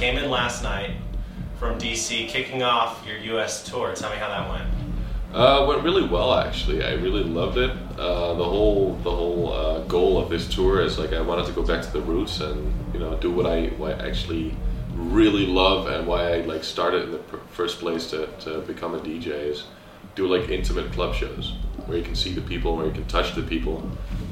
Came in last night from DC, kicking off your U.S. tour. Tell me how that went. Uh, went really well actually. I really loved it. Uh, the whole the whole uh, goal of this tour is like I wanted to go back to the roots and you know do what I what I actually really love and why I like started in the pr- first place to, to become a DJ is do like intimate club shows where you can see the people, where you can touch the people,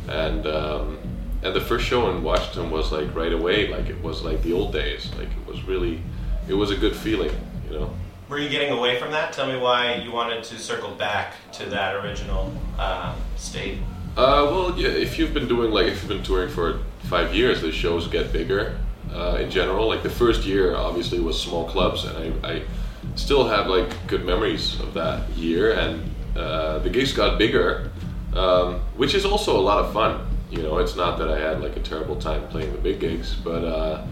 and um, and the first show in Washington was like right away like it was like the old days. Like was really it was a good feeling, you know. Were you getting away from that? Tell me why you wanted to circle back to that original uh, state. Uh, well, yeah, if you've been doing like if you've been touring for five years, the shows get bigger uh, in general. Like the first year, obviously, was small clubs, and I, I still have like good memories of that year. And uh, the gigs got bigger, um, which is also a lot of fun. You know, it's not that I had like a terrible time playing the big gigs, but uh,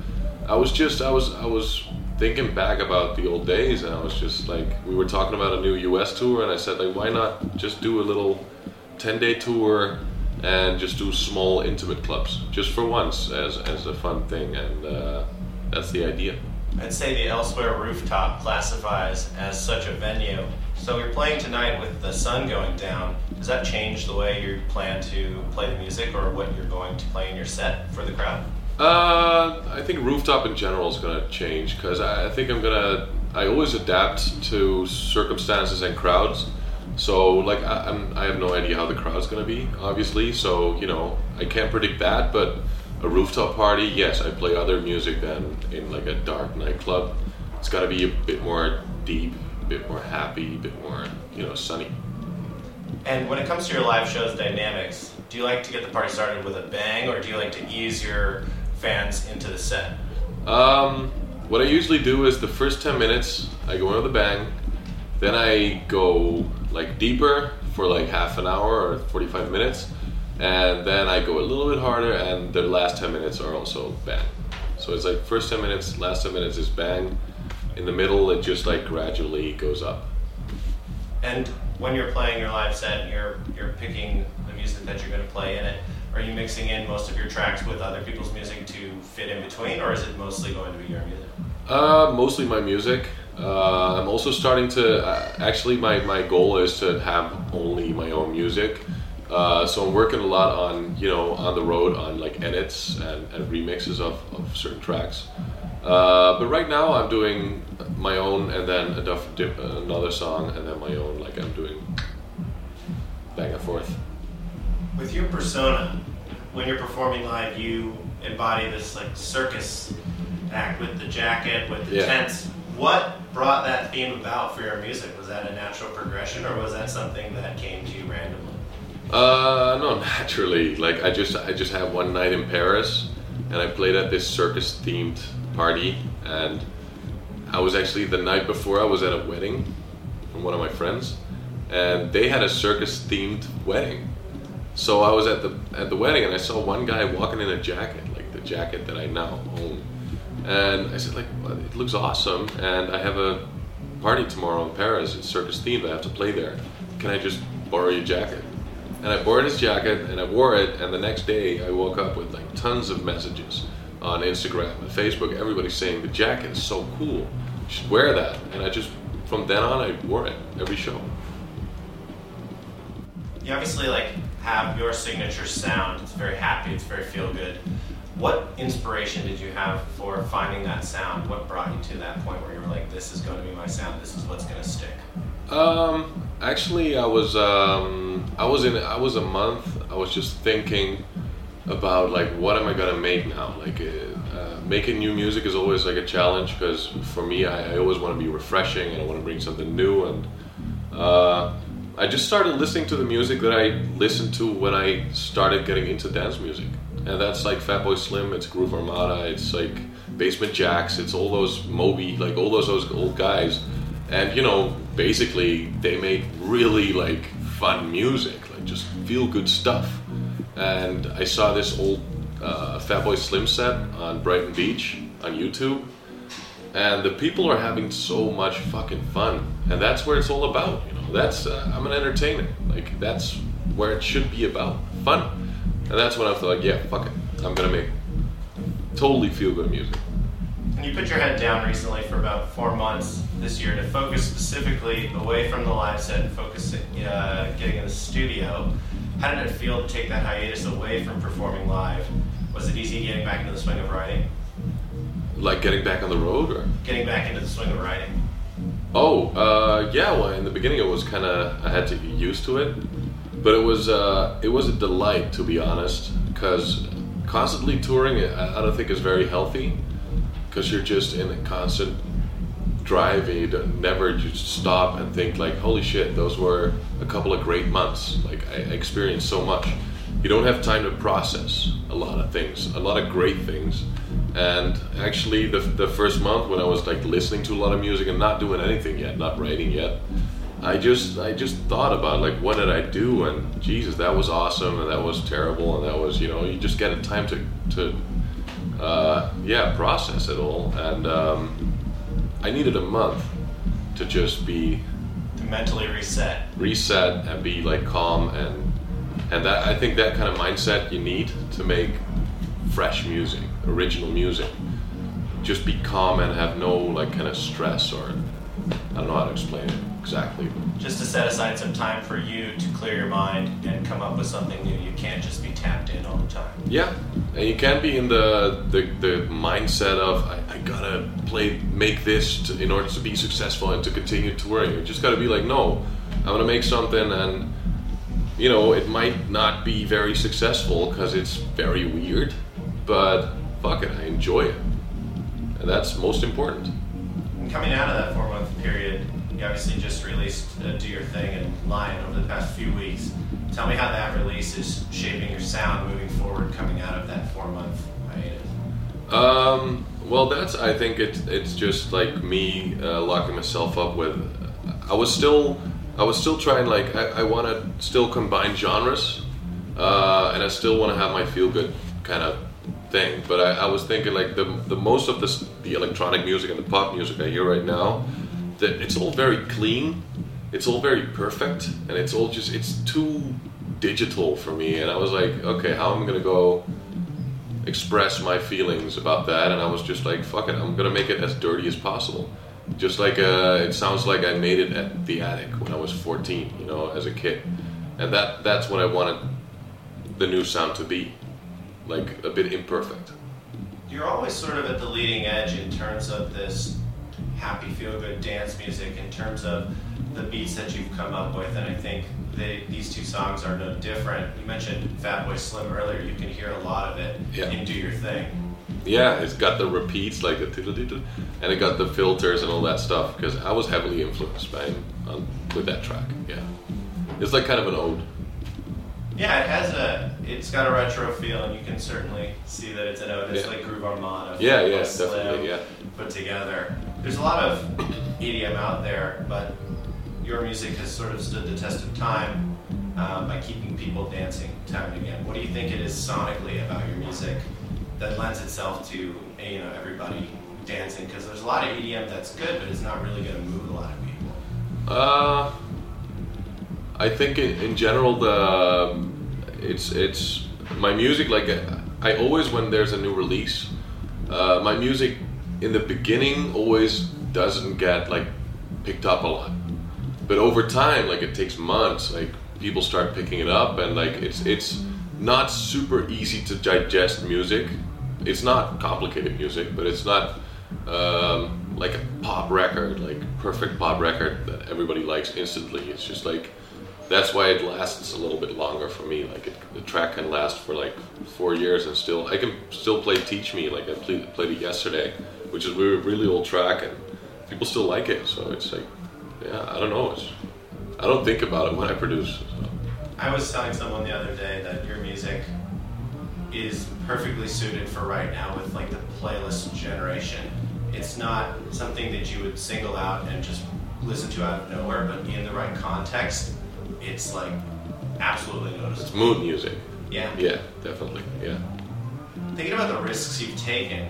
I was just I was I was thinking back about the old days, and I was just like, we were talking about a new U.S. tour, and I said like, why not just do a little ten day tour and just do small intimate clubs just for once as as a fun thing, and uh, that's the idea. I'd say the Elsewhere Rooftop classifies as such a venue. So you're playing tonight with the sun going down. Does that change the way you plan to play the music or what you're going to play in your set for the crowd? Uh, I think rooftop in general is gonna change because I, think I'm gonna. I always adapt to circumstances and crowds. So like I, I'm, I have no idea how the crowd's gonna be, obviously. So you know I can't predict that. But a rooftop party, yes, I play other music than in like a dark nightclub. It's gotta be a bit more deep, a bit more happy, a bit more you know sunny. And when it comes to your live shows dynamics, do you like to get the party started with a bang or do you like to ease your fans into the set? Um, what I usually do is the first 10 minutes, I go in with a bang. Then I go like deeper for like half an hour or 45 minutes. And then I go a little bit harder, and the last 10 minutes are also bang. So it's like first 10 minutes, last 10 minutes is bang. In the middle, it just like gradually goes up. And when you're playing your live set, you're you're picking the music that you're going to play in it. Are you mixing in most of your tracks with other people's music to fit in between, or is it mostly going to be your music? Uh, mostly my music. Uh, I'm also starting to. Uh, actually, my, my goal is to have only my own music. Uh, so I'm working a lot on you know on the road on like edits and, and remixes of, of certain tracks. Uh, but right now I'm doing my own and then a dip, another song and then my own. Like I'm doing back and forth. With your persona, when you're performing live, you embody this like circus act with the jacket, with the Yeah. tents. What brought that theme about for your music? Was that a natural progression, or was that something that came to you randomly? Uh, no, naturally. Like I just I just had one night in Paris, and I played at this circus themed party, and I was actually the night before I was at a wedding from one of my friends, and they had a circus themed wedding. So I was at the at the wedding, and I saw one guy walking in a jacket, like the jacket that I now own, and I said like, it looks awesome, and I have a party tomorrow in Paris. It's circus themed. I have to play there. Can I just borrow your jacket? And I borrowed his jacket and I wore it. And the next day, I woke up with like tons of messages on Instagram and Facebook. Everybody saying the jacket is so cool. You should wear that. And I just from then on, I wore it every show. You obviously like have your signature sound. It's very happy. It's very feel good. What inspiration did you have for finding that sound? What brought you to that point where you were like, "This is going to be my sound. This is what's going to stick." Um, actually, I was um, I was in I was a month. I was just thinking about like what am I gonna make now? Like uh, making new music is always like a challenge because for me, I, I always want to be refreshing and I want to bring something new. And uh, I just started listening to the music that I listened to when I started getting into dance music, and that's like Fatboy Slim, it's Groove Armada, it's like Basement Jaxx, it's all those Moby, like all those those old guys. And you know basically they make really like fun music like just feel good stuff. And i saw this old uh, fatboy slim set on brighton beach on youtube and the people are having so much fucking fun. And that's where it's all about you know? That's uh, i'm an entertainer. Like that's where it should be about. Fun. And that's when i thought like yeah fuck it. I'm gonna make totally feel good music. And you put your head down recently for about four months this year to focus specifically away from the live set and focus uh, getting in the studio. How did it feel to take that hiatus away from performing live? Was it easy getting back into the swing of writing? Like getting back on the road, or getting back into the swing of riding. Oh, uh, yeah. Well, in the beginning, it was kind of I had to get used to it, but it was uh, it was a delight to be honest, because constantly touring, I, I don't think is very healthy, because you're just in a constant driving. and you don't, never just stop and think like, holy shit, those were a couple of great months. Like I experienced so much. You don't have time to process a lot of things, a lot of great things. And actually, the, the first month when I was like listening to a lot of music and not doing anything yet, not writing yet, I just I just thought about like what did I do? And Jesus that was awesome and that was terrible and that was you know you just get a time to to uh, yeah process it all. And um, I needed a month to just be to mentally reset, reset, and be like calm and and that I think that kind of mindset you need to make fresh music, original music. Just be calm and have no like kind of stress or I don't know how to explain it exactly. Just to set aside some time for you to clear your mind and come up with something new. You can't just be tapped in all the time. Yeah, and you can't be in the the, the mindset of I, I gotta play make this to, in order to be successful and to continue touring. You just gotta be like, no, I'm gonna make something and you know it might not be very successful because it's very weird, but fuck it, I enjoy it, and that's most important. And coming out of that four month period, you obviously just released uh, Do Your Thing and Lion over the past few weeks. Tell me how that release is shaping your sound moving forward coming out of that four month hiatus. Um, well, that's, I think it's, it's just like me uh, locking myself up with, I was still, I was still trying, like, I, I want to still combine genres, uh, and I still want to have my feel good kind of thing. But I, I was thinking, like, the, the most of this, the electronic music and the pop music I hear right now, that it's all very clean, it's all very perfect, and it's all just it's too digital for me. And I was like, okay, how am I gonna go express my feelings about that? And I was just like, fuck it, I'm gonna make it as dirty as possible. Just like uh, it sounds like I made it at the attic when I was 14, you know, as a kid, and that that's what I wanted the new sound to be, like a bit imperfect. You're always sort of at the leading edge in terms of this happy, feel good dance music in terms of the beats that you've come up with. And I think they, these two songs are no different. You mentioned Fatboy Slim earlier. You can hear a lot of it yeah. in Do Your Thing. Yeah, it's got the repeats like the and it got the filters and all that stuff because I was heavily influenced by him on, with that track. Yeah, it's like kind of an ode. Yeah, it has a. It's got a retro feel, and you can certainly see that it's an ode. It's yeah. like Groove Armada. Yeah, yeah, definitely. Yeah. Put together. There's a lot of EDM out there, but your music has sort of stood the test of time uh, by keeping people dancing time and again. What do you think it is sonically about your music that lends itself to you know everybody dancing? Because there's a lot of EDM that's good, but it's not really going to move a lot of people. Uh, I think in, in general the it's it's my music like I always when there's a new release, uh, my music in the beginning always doesn't get like picked up a lot. But over time, like it takes months, like people start picking it up and like it's it's not super easy to digest music. It's not complicated music, but it's not um, like a pop record, like perfect pop record that everybody likes instantly. It's just like that's why it lasts a little bit longer for me. Like it, the track can last for like four years and still I can still play "Teach Me" like I played, played it yesterday, which is a really old track and people still like it. So it's like, yeah, I don't know. It's, I don't think about it when I produce. So. I was telling someone the other day that your music is perfectly suited for right now with like the playlist generation. It's not something that you would single out and just listen to out of nowhere, but in the right context, it's like absolutely noticeable. It's mood music. Yeah. Yeah, definitely. Yeah. Thinking about the risks you've taken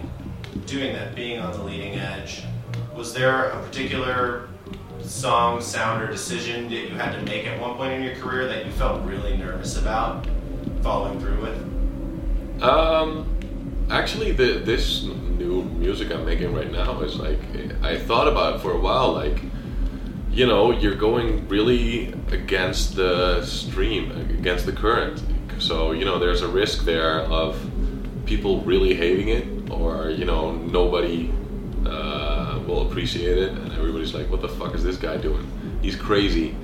doing that, being on the leading edge, was there a particular song, sound, or decision that you had to make at one point in your career that you felt really nervous about following through with? Um, actually, the, this new new music I'm making right now is like I thought about it for a while. Like, you know, you're going really against the stream, against the current. So you know, there's a risk there of people really hating it, or you know, nobody uh, will appreciate it, and everybody's like, "What the fuck is this guy doing? He's crazy."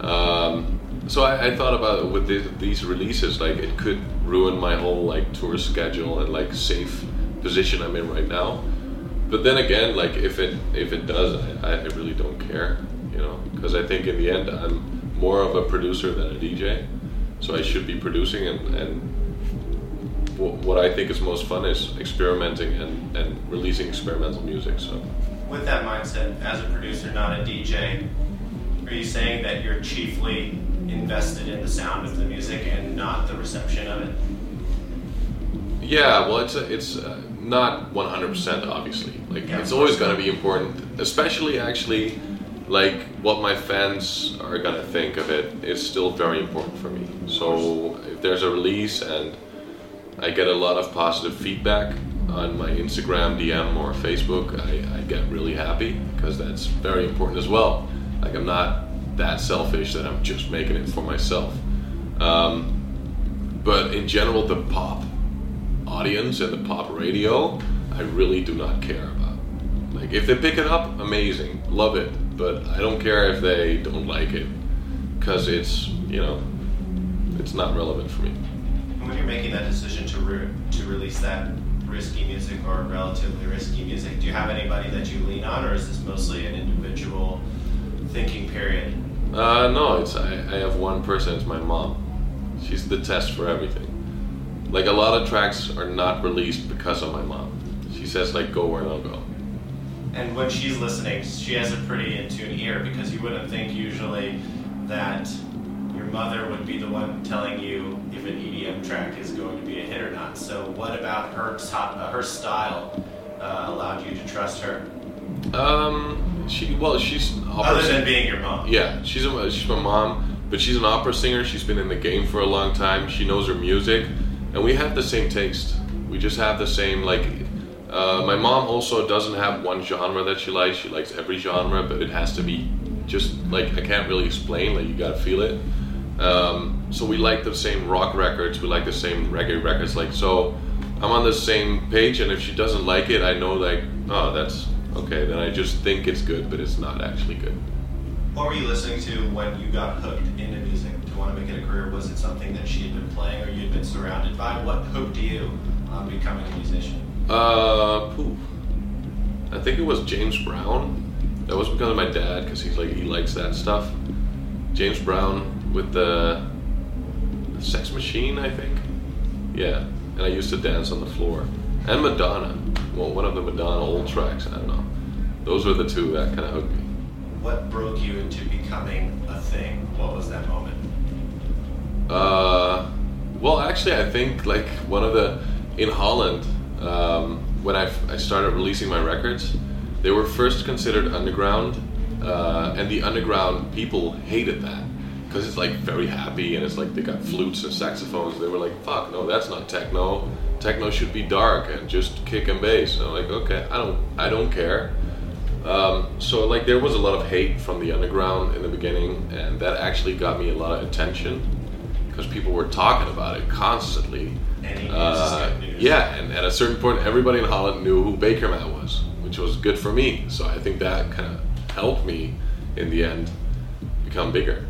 Um, so I, I, thought about with this, these releases, like it could ruin my whole like tour schedule and like safe position I'm in right now. But then again, like if it if it does, I, I really don't care, you know, because I think in the end I'm more of a producer than a DJ, so I should be producing and, and what I think is most fun is experimenting and, and releasing experimental music. So, with that mindset, as a producer, not a DJ, are you saying that you're chiefly invested in the sound of the music and not the reception of it? Yeah, well, it's a, it's a, uh, not 100% obviously. Like yeah, it's always going to be important, especially actually like what my fans are to think of it is still very important for me. So if there's a release and I get a lot of positive feedback on my Instagram DM or Facebook, I, I get really happy because that's very important as well. Like I'm not that selfish that I'm just making it for myself. Um, but in general, the pop audience and the pop radio, I really do not care about. Like if they pick it up, amazing, love it. But I don't care if they don't like it, because it's you know, it's not relevant for me. And when you're making that decision to re- to release that risky music or relatively risky music, do you have anybody that you lean on, or is this mostly an individual thinking period? Uh, no, it's I, I have one person. It's my mom. She's the test for everything. Like a lot of tracks are not released because of my mom. She says like go where I'll go. And when she's listening, she has a pretty in tune ear because you wouldn't think usually that your mother would be the one telling you if an EDM track is going to be a hit or not. So what about her top, uh, her style uh, allowed you to trust her? Um, she well, she's other than being your mom. Yeah, she's a, she's my mom, but she's an opera singer. She's been in the game for a long time. She knows her music, and we have the same taste. We just have the same like. Uh, my mom also doesn't have one genre that she likes. She likes every genre, but it has to be just like I can't really explain. Like you gotta feel it. Um, so we like the same rock records. We like the same reggae records. Like so, I'm on the same page. And if she doesn't like it, I know like oh that's okay, then I just think it's good, but it's not actually good. What were you listening to when you got hooked into music to want to make it a career? Was it something that she had been playing or you'd been surrounded by? What hooked you on becoming a musician? Uh, poof. I think it was James Brown. That was because of my dad, because he's like he likes that stuff. James Brown with the, the Sex Machine, I think. Yeah, and I used to dance on the floor. And Madonna. Well, one of the Madonna old tracks. I don't know. Those were the two that kind of hooked me. What broke you into becoming a thing? What was that moment? Uh, well, actually, I think like one of the in Holland um, when I, I started releasing my records, they were first considered underground, uh, and the underground people hated that because it's like very happy and it's like they got flutes and saxophones. They were like, "Fuck, no, that's not techno. Techno should be dark and just kick and bass." And I'm like, "Okay, I don't, I don't care." Um, so like there was a lot of hate from the underground in the beginning, and that actually got me a lot of attention because people were talking about it constantly. Uh, yeah, and at a certain point, everybody in Holland knew who Bakermat was, which was good for me. So I think that kind of helped me in the end become bigger.